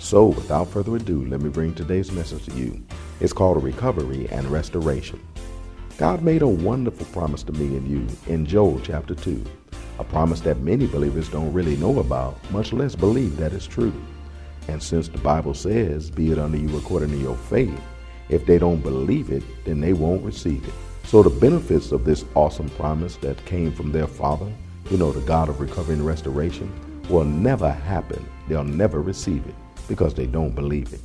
So, without further ado, let me bring today's message to you. It's called Recovery and Restoration. God made a wonderful promise to me and you in Joel chapter 2, a promise that many believers don't really know about, much less believe that it's true. And since the Bible says, be it unto you according to your faith, if they don't believe it, then they won't receive it. So the benefits of this awesome promise that came from their Father, you know, the God of recovery and restoration, will never happen. They'll never receive it because they don't believe it.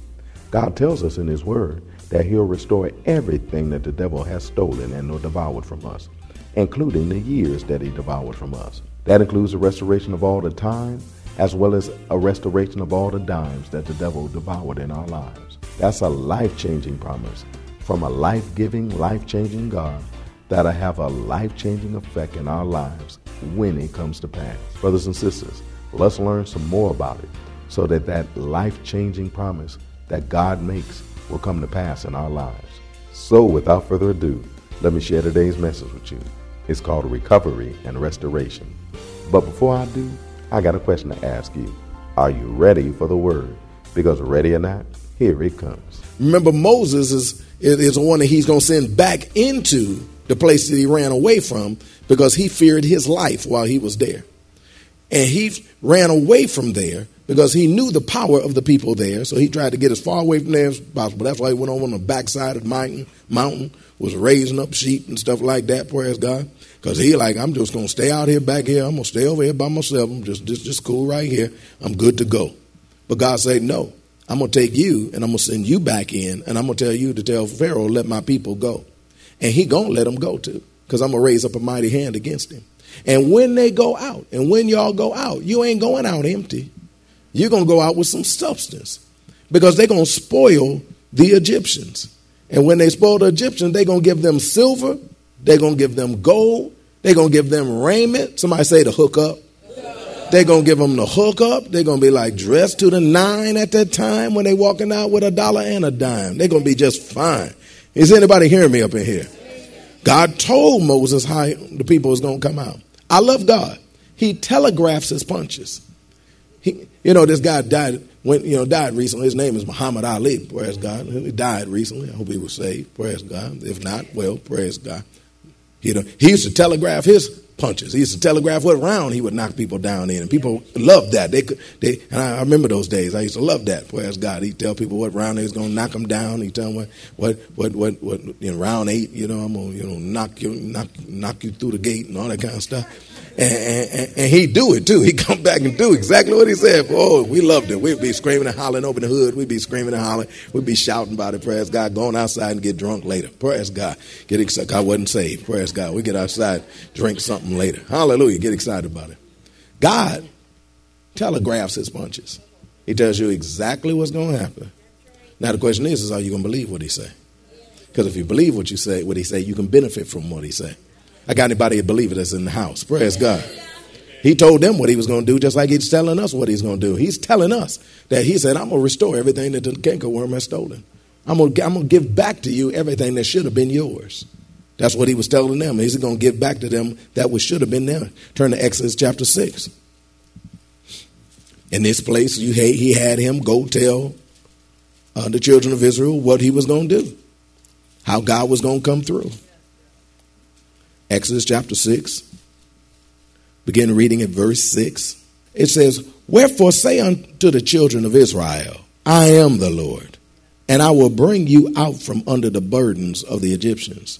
God tells us in His Word that He'll restore everything that the devil has stolen and or devoured from us, including the years that He devoured from us. That includes the restoration of all the time, as well as a restoration of all the dimes that the devil devoured in our lives. That's a life changing promise from a life giving, life changing God that'll have a life changing effect in our lives when it comes to pass. Brothers and sisters, let's learn some more about it so that that life changing promise that God makes will come to pass in our lives. So, without further ado, let me share today's message with you. It's called Recovery and Restoration. But before I do, I got a question to ask you. Are you ready for the word? Because ready or not, here it comes. Remember, Moses is, is the one that he's going to send back into the place that he ran away from because he feared his life while he was there. And he ran away from there because he knew the power of the people there. So he tried to get as far away from there as possible. That's why he went over on the backside of the mountain, mountain was raising up sheep and stuff like that, praise God. Because he like, I'm just going to stay out here back here. I'm going to stay over here by myself. I'm just, just, just cool right here. I'm good to go. But God said, no, I'm going to take you and I'm going to send you back in and I'm going to tell you to tell Pharaoh, let my people go. And he going to let them go too because I'm going to raise up a mighty hand against him. And when they go out and when y'all go out, you ain't going out empty. You're going to go out with some substance because they're going to spoil the Egyptians. And when they spoil the Egyptians, they're going to give them silver, they're going to give them gold, they're going to give them raiment. Somebody say the hookup. They're going to give them the hookup. They're going to be like dressed to the nine at that time when they walking out with a dollar and a dime. They're going to be just fine. Is anybody hearing me up in here? God told Moses how the people was going to come out. I love God. He telegraphs his punches. You know, this guy died when you know died recently. His name is Muhammad Ali. Praise God. He died recently. I hope he was saved. Praise God. If not, well, praise God. You know, he used to telegraph his punches. He used to telegraph what round he would knock people down in, and people loved that. They could, they, and I, remember those days. I used to love that. Praise God. He'd tell people what round he was going to knock them down. He'd tell them what, what, what, what, what in round eight, you know, I'm going to, you know, knock you, knock, knock you through the gate and all that kind of stuff. And, and, and he'd do it too. He'd come back and do exactly what he said. Oh, we loved it. We'd be screaming and hollering over the hood. We'd be screaming and hollering. We'd be shouting about it. Praise God. Going outside and get drunk later. Praise God. Get excited. I wasn't saved. Praise God. We get outside, drink something later. Hallelujah. Get excited about it. God telegraphs his punches. He tells you exactly what's going to happen. Now the question is, is are you going to believe what he say? Because if you believe what you say, what he say, you can benefit from what he say. I got anybody a believer that's in the house. Praise God. He told them what he was going to do, just like he's telling us what he's going to do. He's telling us that he said, I'm going to restore everything that the cankerworm has stolen. I'm going to give back to you everything that should have been yours. That's what he was telling them. He's going to give back to them that which should have been there. Turn to Exodus chapter 6. In this place, you, hate, he had him go tell uh, the children of Israel what he was going to do, how God was going to come through. Exodus chapter 6, begin reading at verse 6. It says, Wherefore say unto the children of Israel, I am the Lord, and I will bring you out from under the burdens of the Egyptians,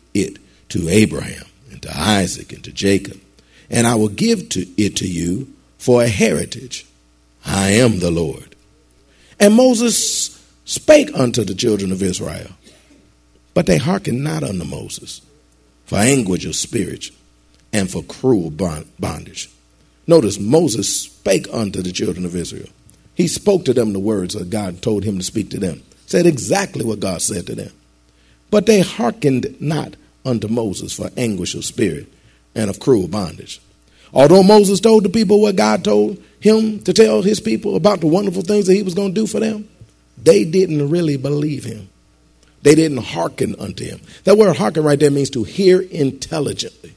it to Abraham and to Isaac and to Jacob. And I will give to it to you for a heritage. I am the Lord. And Moses spake unto the children of Israel, but they hearkened not unto Moses for anguish of spirit and for cruel bondage. Notice Moses spake unto the children of Israel. He spoke to them the words that God told him to speak to them. Said exactly what God said to them. But they hearkened not unto Moses for anguish of spirit and of cruel bondage. Although Moses told the people what God told him to tell his people about the wonderful things that he was going to do for them, they didn't really believe him. They didn't hearken unto him. That word hearken right there means to hear intelligently.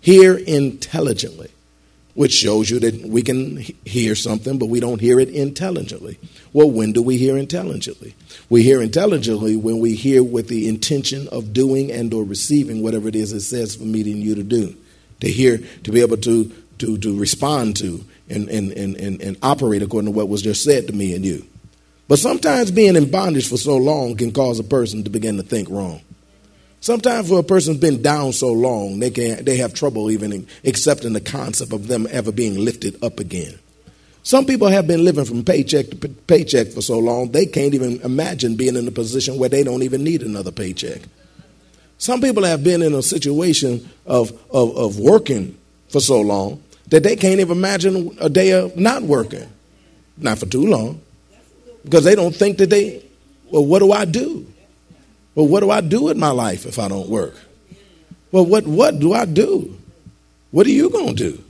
Hear intelligently, which shows you that we can hear something, but we don't hear it intelligently. Well, when do we hear intelligently? We hear intelligently when we hear with the intention of doing and or receiving whatever it is it says for meeting you to do. To hear, to be able to to, to respond to and, and, and, and, and operate according to what was just said to me and you. But sometimes being in bondage for so long can cause a person to begin to think wrong. Sometimes when a person's been down so long, they can they have trouble even accepting the concept of them ever being lifted up again. Some people have been living from paycheck to paycheck for so long, they can't even imagine being in a position where they don't even need another paycheck. Some people have been in a situation of, of, of working for so long that they can't even imagine a day of not working. Not for too long because they don't think that they, well, what do I do? Well, what do I do with my life if I don't work? Well, what, what do I do? What are you going to do?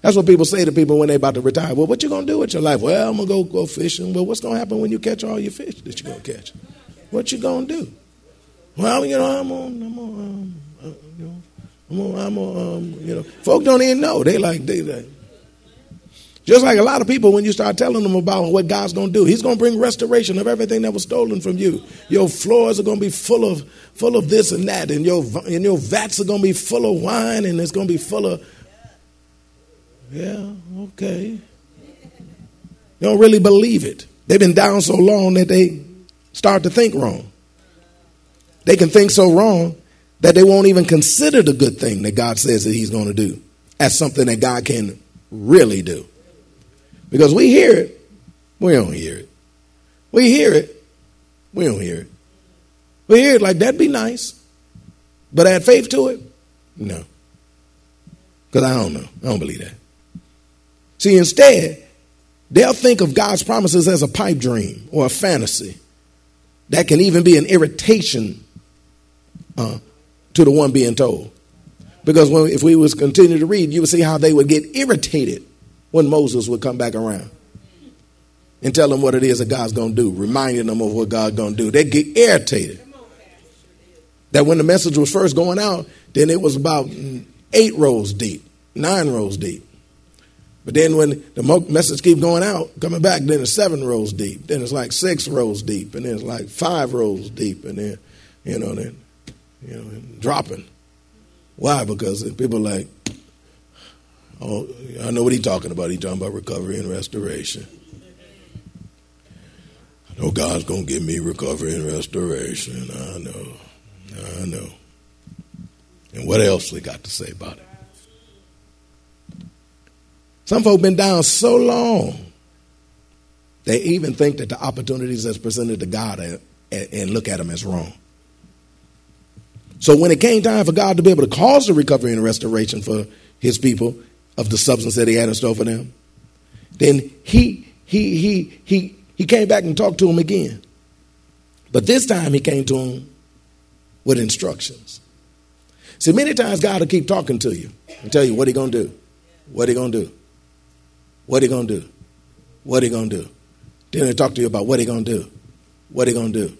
That's what people say to people when they're about to retire. Well, what you going to do with your life? Well, I'm going to go go fishing. Well, what's going to happen when you catch all your fish that you're going to catch? What you going to do? Well, you know, I'm on, I'm on, um, uh, you know, I'm on, I'm on, um, you know, folk don't even know. They like, they like, just like a lot of people, when you start telling them about what God's going to do, He's going to bring restoration of everything that was stolen from you. Your floors are going to be full of full of this and that, and your and your vats are going to be full of wine, and it's going to be full of. Yeah, okay. They don't really believe it. They've been down so long that they start to think wrong. They can think so wrong that they won't even consider the good thing that God says that He's going to do as something that God can really do. Because we hear it, we don't hear it. We hear it, we don't hear it. We hear it like that'd be nice, but add faith to it? No. Because I don't know. I don't believe that. See, instead, they'll think of God's promises as a pipe dream or a fantasy that can even be an irritation uh, to the one being told. Because when, if we was continue to read, you would see how they would get irritated when Moses would come back around and tell them what it is that God's going to do, reminding them of what God's going to do. They get irritated. That when the message was first going out, then it was about eight rows deep, nine rows deep. But then when the message keep going out, coming back, then it's seven rows deep. Then it's like six rows deep, and then it's like five rows deep, and then you know then you know dropping. Why? Because people like Oh, I know what he's talking about. He's talking about recovery and restoration. I know God's going to give me recovery and restoration. I know. I know. And what else we got to say about it? Some folk have been down so long, they even think that the opportunities that's presented to God and look at them as wrong. So when it came time for God to be able to cause the recovery and restoration for his people, of the substance that he had in store for them. Then he he he he he came back and talked to him again. But this time he came to him with instructions. See, many times God will keep talking to you and tell you what he gonna do, what he gonna do, what he gonna do, what he gonna do. Then he'll talk to you about what he gonna do. What he gonna do.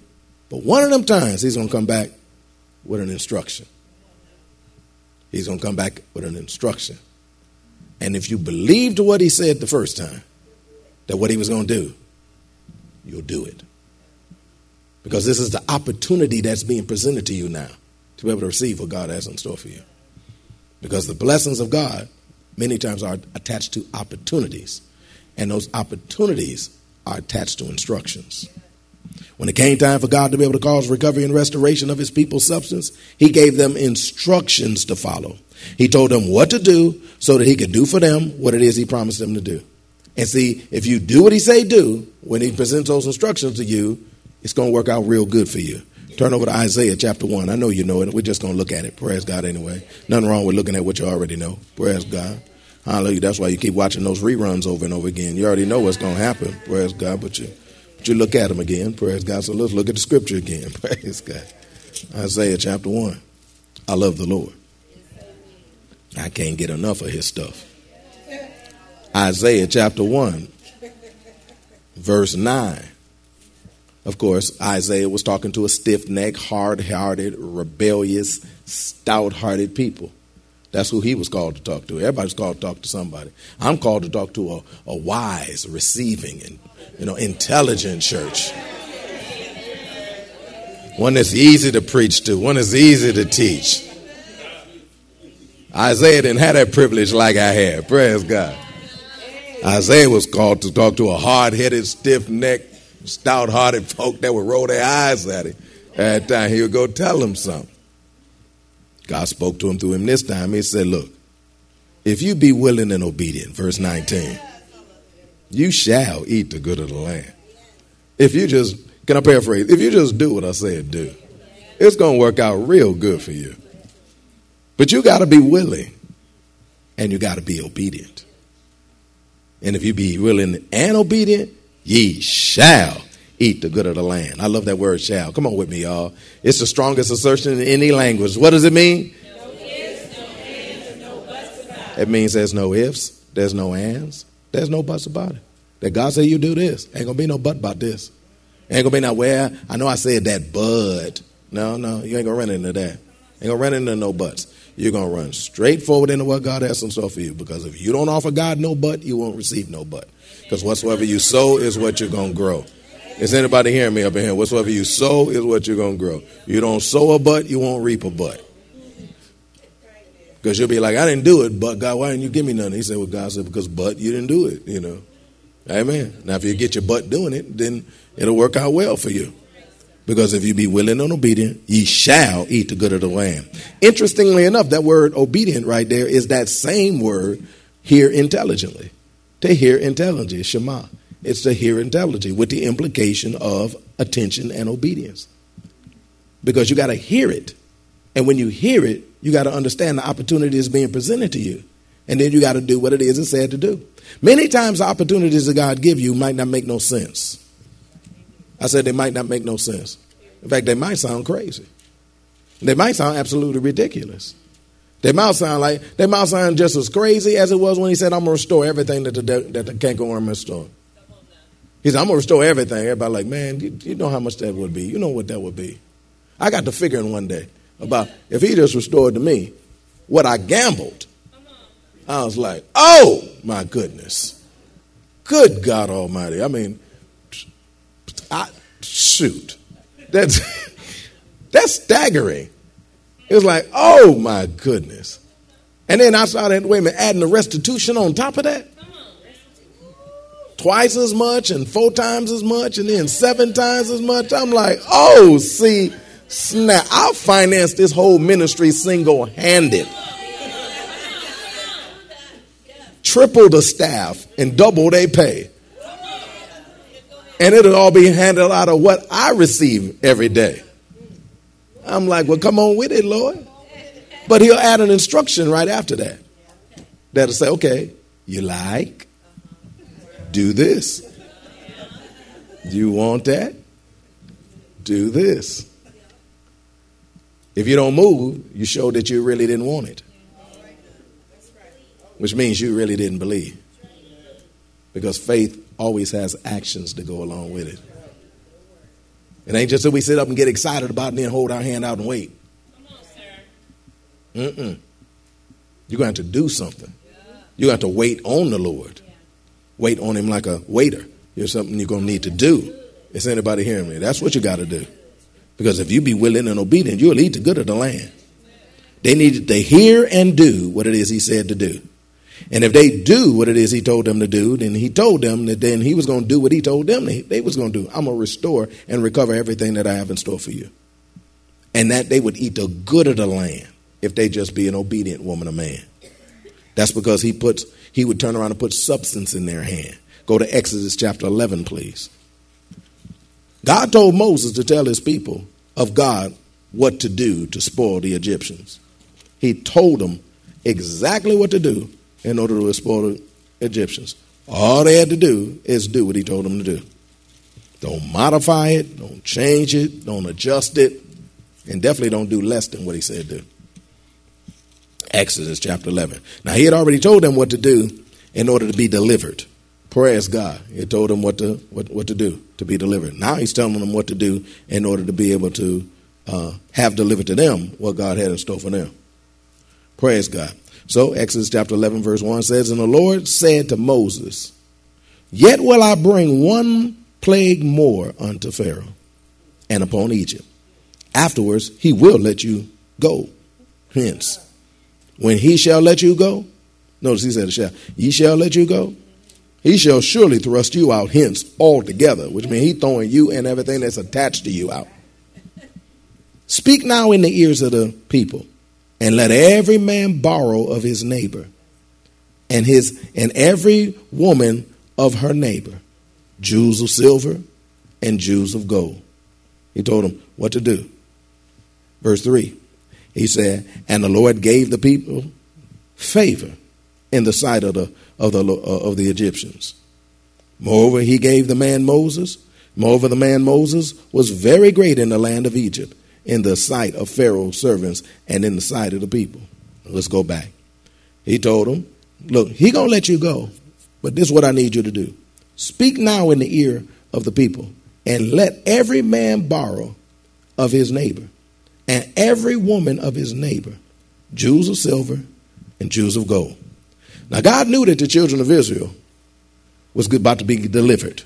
But one of them times he's gonna come back with an instruction. He's gonna come back with an instruction. And if you believed what he said the first time, that what he was gonna do, you'll do it. Because this is the opportunity that's being presented to you now to be able to receive what God has in store for you. Because the blessings of God many times are attached to opportunities, and those opportunities are attached to instructions. When it came time for God to be able to cause recovery and restoration of his people's substance, he gave them instructions to follow. He told them what to do so that he could do for them what it is he promised them to do. And see, if you do what he say do, when he presents those instructions to you, it's going to work out real good for you. Turn over to Isaiah chapter 1. I know you know it. We're just going to look at it. Praise God anyway. Nothing wrong with looking at what you already know. Praise God. Hallelujah. That's why you keep watching those reruns over and over again. You already know what's going to happen. Praise God. But you, but you look at them again. Praise God. So let's look at the scripture again. Praise God. Isaiah chapter 1. I love the Lord. I can't get enough of his stuff. Isaiah chapter 1, verse 9. Of course, Isaiah was talking to a stiff necked, hard hearted, rebellious, stout hearted people. That's who he was called to talk to. Everybody's called to talk to somebody. I'm called to talk to a, a wise, receiving, and you know, intelligent church. One that's easy to preach to, one that's easy to teach. Isaiah didn't have that privilege like I had. Praise God. Isaiah was called to talk to a hard headed, stiff necked, stout hearted folk that would roll their eyes at him. At time, he would go tell them something. God spoke to him through him this time. He said, Look, if you be willing and obedient, verse 19, you shall eat the good of the land. If you just, can I paraphrase? If you just do what I said do, it's going to work out real good for you. But you got to be willing and you got to be obedient. And if you be willing and obedient, ye shall eat the good of the land. I love that word shall. Come on with me, y'all. It's the strongest assertion in any language. What does it mean? It. Means there's no ifs, there's no ands, there's no buts about it. That God say you do this. Ain't gonna be no but about this. Ain't gonna be no well, I know I said that, but no, no, you ain't gonna run into that. Ain't gonna run into no buts. You're gonna run straight forward into what God has in store for you. Because if you don't offer God no but, you won't receive no but. Because whatsoever you sow is what you're gonna grow. Is anybody hearing me up in here? Whatsoever you sow is what you're going to grow. You don't sow a butt, you won't reap a butt. Because you'll be like, I didn't do it, but God, why didn't you give me none? He said, Well, God said, Because but you didn't do it, you know. Amen. Now, if you get your butt doing it, then it'll work out well for you. Because if you be willing and obedient, ye shall eat the good of the land. Interestingly enough, that word obedient right there is that same word hear intelligently. To hear intelligently, Shema. It's to hear intelligently with the implication of attention and obedience. Because you got to hear it. And when you hear it, you got to understand the opportunity is being presented to you. And then you got to do what it is it said to do. Many times the opportunities that God give you might not make no sense. I said they might not make no sense. In fact, they might sound crazy. They might sound absolutely ridiculous. They might sound like they might sound just as crazy as it was when he said, "I'm gonna restore everything that the that the cankerworm restored." He said, I'm to restore everything. Everybody like, man, you, you, know how much that would be. You know what that would be. I got to figuring one day about if he just restored to me what I gambled. I was like, oh my goodness. Good God Almighty. I mean, shoot. That's, that's staggering. It was like, oh my goodness. And then I started, wait a minute, adding the restitution on top of that twice as much and four times as much and then seven times as much. I'm like, oh, see, snap. I'll finance this whole ministry single handed. Triple the staff and double they pay. And it'll all be handled out of what I receive every day. I'm like, well, come on with it, Lord. But he'll add an instruction right after that. That'll say, okay, you like? Do this. You want that? Do this. If you don't move, you show that you really didn't want it. Which means you really didn't believe. Because faith always has actions to go along with it. It ain't just that we sit up and get excited about it and then hold our hand out and wait. Mm-mm. You're going to have to do something. You're going to have to wait on the Lord. Wait on Him like a waiter. Here's something you're going to need to do. Is anybody hearing me? That's what you got to do. Because if you be willing and obedient, you'll eat the good of the land. They needed to hear and do what it is He said to do. And if they do what it is he told them to do, then he told them that then he was going to do what he told them they, was going to do. I'm going to restore and recover everything that I have in store for you. And that they would eat the good of the land if they just be an obedient woman or man. That's because he puts he would turn around and put substance in their hand. Go to Exodus chapter 11, please. God told Moses to tell his people of God what to do to spoil the Egyptians. He told them exactly what to do in order to spoil the Egyptians. All they had to do is do what he told them to do. Don't modify it, don't change it, don't adjust it, and definitely don't do less than what he said to do. Exodus chapter 11. Now, he had already told them what to do in order to be delivered. Praise God. He told them what to, what, what to do to be delivered. Now he's telling them what to do in order to be able to uh, have delivered to them what God had in store for them. Praise God. So, Exodus chapter 11, verse 1 says, And the Lord said to Moses, Yet will I bring one plague more unto Pharaoh and upon Egypt. Afterwards, he will let you go hence. When he shall let you go, notice he said, shall, ye shall let you go, he shall surely thrust you out hence altogether, which means he throwing you and everything that's attached to you out. Speak now in the ears of the people, and let every man borrow of his neighbor, and his and every woman of her neighbor, jewels of silver and jewels of gold. He told them what to do. Verse 3 he said, and the Lord gave the people favor in the sight of the, of the, uh, of the Egyptians. Moreover, he gave the man Moses. Moreover, the man Moses was very great in the land of Egypt, in the sight of Pharaoh's servants and in the sight of the people. Let's go back. He told them, Look, he gonna let you go, but this is what I need you to do. Speak now in the ear of the people, and let every man borrow of his neighbor and every woman of his neighbor jewels of silver and jewels of gold. Now, God knew that the children of Israel was about to be delivered.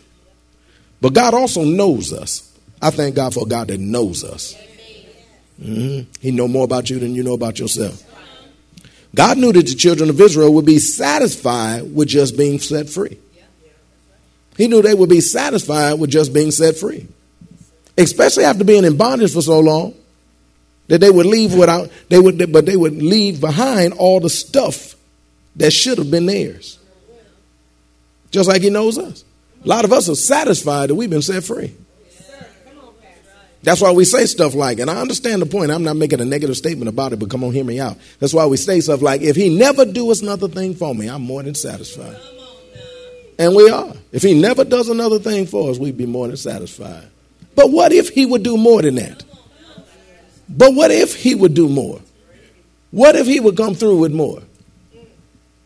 But God also knows us. I thank God for God that knows us. Mm-hmm. He know more about you than you know about yourself. God knew that the children of Israel would be satisfied with just being set free. He knew they would be satisfied with just being set free. Especially after being in bondage for so long. That they would leave without, they would, but they would leave behind all the stuff that should have been theirs. Just like He knows us. A lot of us are satisfied that we've been set free. That's why we say stuff like, and I understand the point. I'm not making a negative statement about it, but come on, hear me out. That's why we say stuff like, if he never do us another thing for me, I'm more than satisfied. And we are. If he never does another thing for us, we'd be more than satisfied. But what if he would do more than that? But what if he would do more? What if he would come through with more?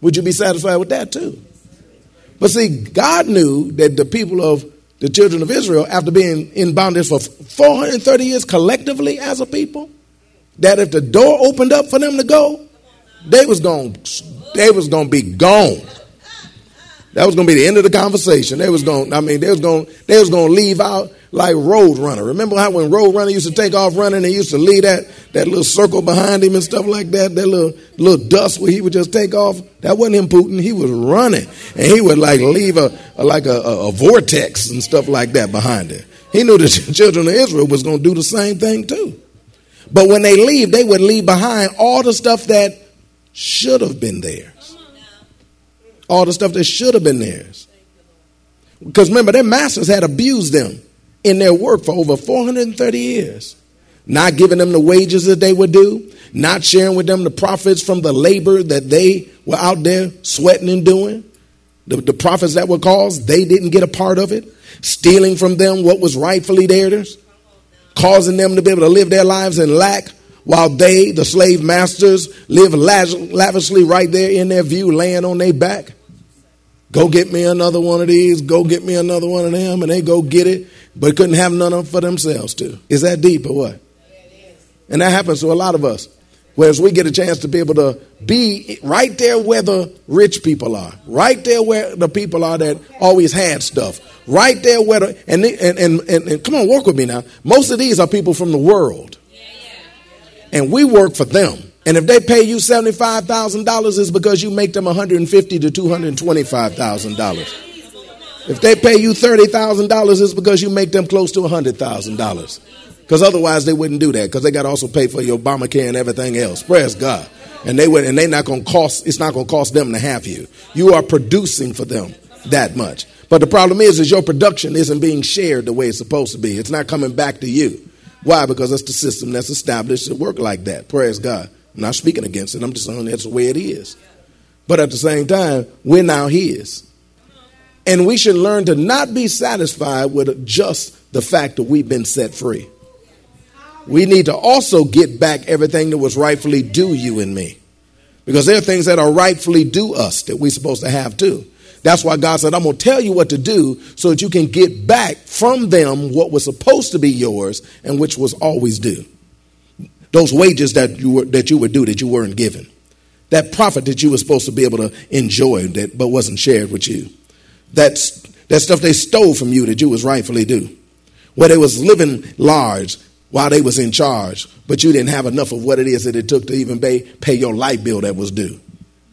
Would you be satisfied with that too? But see, God knew that the people of the children of Israel, after being in bondage for 430 years collectively as a people, that if the door opened up for them to go, they was going they was going to be gone. That was going to be the end of the conversation. They was going I mean they was going they was going to leave out like Road Runner. Remember how when Road Runner used to take off running, he used to leave that, that little circle behind him and stuff like that, that little little dust where he would just take off. That wasn't him Putin. He was running, and he would like leave a, a like a, a, a, vortex and stuff like that behind it. He knew the children of Israel was going to do the same thing too. But when they leave, they would leave behind all the stuff that should have been theirs. All the stuff that should have been theirs. Because remember, their masters had abused them in their work for over 430 years, not giving them the wages that they would do, not sharing with them the profits from the labor that they were out there sweating and doing. The, the profits that were caused, they didn't get a part of it, stealing from them what was rightfully theirs, causing them to be able to live their lives in lack while they, the slave masters, live lavishly right there in their view, laying on their back. Go get me another one of these, go get me another one of them, and they go get it, but couldn't have none of them for themselves too. Is that deep or what? And that happens to a lot of us. Whereas we get a chance to be able to be right there where the rich people are, right there where the people are that always had stuff, right there where the, and, and, and, and, and come on, work with me now. Most of these are people from the world. And we work for them. And if they pay you $75,000, it's because you make them $150 to $225,000. If they pay you $30,000, it's because you make them close to $100,000. Because otherwise they wouldn't do that because they got to also pay for your Obamacare and everything else. Praise God. And they would, and they're not going to cost, it's not going to cost them to have you. You are producing for them that much. But the problem is, is your production isn't being shared the way it's supposed to be. It's not coming back to you. Why? Because that's the system that's established to work like that. Praise God. I'm not speaking against it. I'm just saying that's the way it is. But at the same time, we're now His. And we should learn to not be satisfied with just the fact that we've been set free we need to also get back everything that was rightfully due you and me. Because there are things that are rightfully due us that we're supposed to have too. That's why God said, I'm going to tell you what to do so that you can get back from them what was supposed to be yours and which was always due. Those wages that you were, that you were due that you weren't given. That profit that you were supposed to be able to enjoy that but wasn't shared with you. That's, that stuff they stole from you that you was rightfully due. Where they was living large while they was in charge, but you didn't have enough of what it is that it took to even pay, pay your light bill that was due.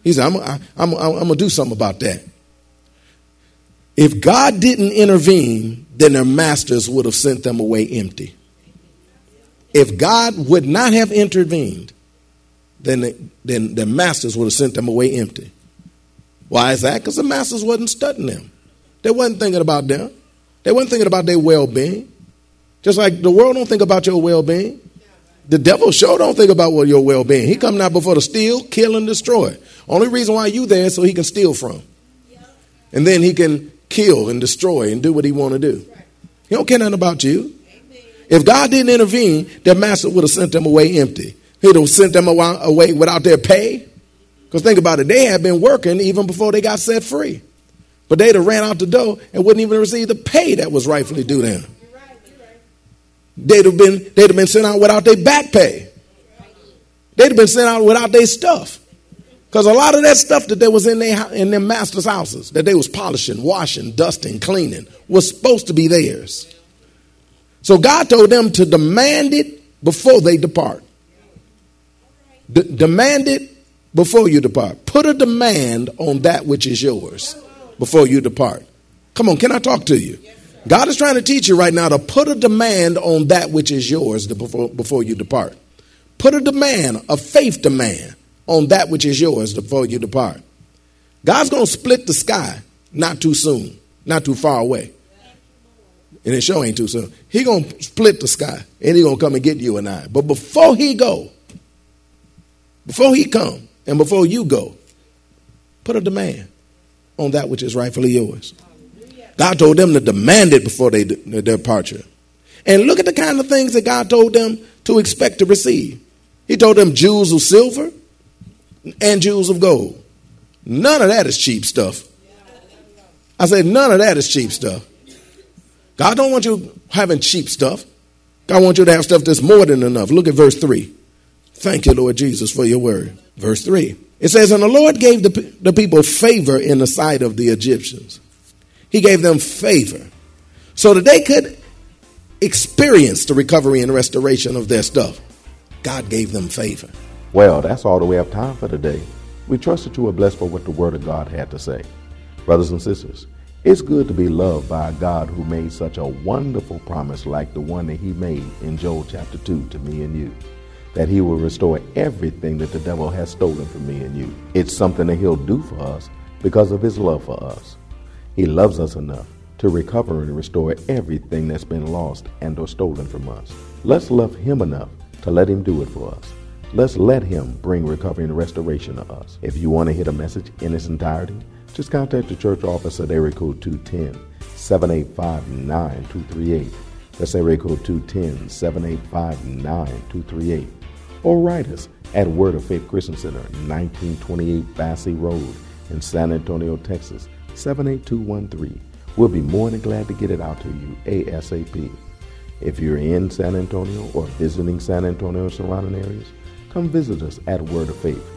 He said, I'm, I'm, I'm, I'm going to do something about that. If God didn't intervene, then their masters would have sent them away empty. If God would not have intervened, then, then the masters would have sent them away empty. Why is that? Because the masters wasn't studying them. They wasn't thinking about them. They wasn't thinking about their well-being. Just like the world don't think about your well-being. The devil sure don't think about what your well-being. He come out before to steal, kill, and destroy. Only reason why you there is so he can steal from. And then he can kill and destroy and do what he want to do. He don't care nothing about you. If God didn't intervene, their master would have sent them away empty. He'd have sent them away without their pay. Because think about it, they had been working even before they got set free. But they'd have ran out the door and wouldn't even receive the pay that was rightfully due them they'd have been they'd have been sent out without their back pay. They'd have been sent out without their stuff. Because a lot of that stuff that they was in their in their master's houses, that they was polishing, washing, dusting, cleaning, was supposed to be theirs. So God told them to demand it before they depart. D- demand it before you depart. Put a demand on that which is yours before you depart. Come on, can I talk to you? God is trying to teach you right now to put a demand on that which is yours before, before you depart. Put a demand, a faith demand, on that which is yours before you depart. God's going to split the sky not too soon, not too far away. And it sure ain't too soon. He to split the sky and he to come and get you and I. But before he go, before he come and before you go, put a demand on that which is rightfully yours. God told them to demand it before they, their departure. And look at the kind of things that God told them to expect to receive. He told them jewels of silver and jewels of gold. None of that is cheap stuff. I said, none of that is cheap stuff. God don't want you having cheap stuff. God wants you to have stuff that's more than enough. Look at verse 3. Thank you, Lord Jesus, for your word. Verse 3. It says, And the Lord gave the, the people favor in the sight of the Egyptians he gave them favor so that they could experience the recovery and restoration of their stuff. God gave them favor. Well, that's all that we have time for today. We trust that you were blessed by what the Word of God had to say. Brothers and sisters, it's good to be loved by a God who made such a wonderful promise like the one that He made in Joel chapter 2 to me and you. That He will restore everything that the devil has stolen from me and you. It's something that He'll do for us because of His love for us. He loves us enough to recover and restore everything that's been lost and or stolen from us. Let's love him enough to let him do it for us. Let's let him bring recovery and restoration to us. If you want to hear a message in its entirety, just contact the church office at area code 210 785 9238. That's area code 210 785 9238. Or write us at Word of Faith Christian Center, 1928 Basse Road in San Antonio, Texas 78213. We'll be more than glad to get it out to you ASAP. If you're in San Antonio or visiting San Antonio and surrounding areas, come visit us at Word of Faith.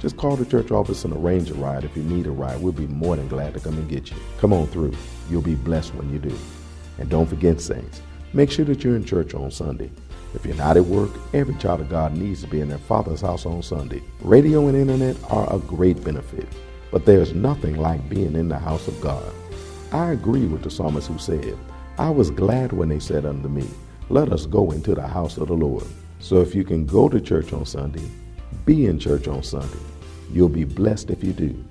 Just call the church office and arrange a ride. If you need a ride, we'll be more than glad to come and get you. Come on through. You'll be blessed when you do. And don't forget, saints, make sure that you're in church on Sunday. If you're not at work, every child of God needs to be in their father's house on Sunday. Radio and internet are a great benefit, but there's nothing like being in the house of God. I agree with the psalmist who said, I was glad when they said unto me, Let us go into the house of the Lord. So if you can go to church on Sunday, be in church on Sunday. You'll be blessed if you do,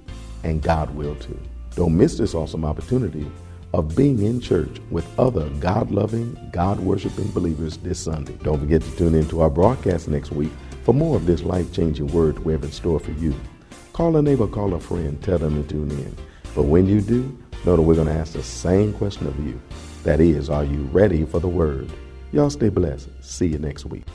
and God will too. Don't miss this awesome opportunity of being in church with other God loving, God worshiping believers this Sunday. Don't forget to tune in to our broadcast next week for more of this life changing word we have in store for you. Call a neighbor, call a friend, tell them to tune in. But when you do, know that we're going to ask the same question of you. That is, are you ready for the word? Y'all stay blessed. See you next week.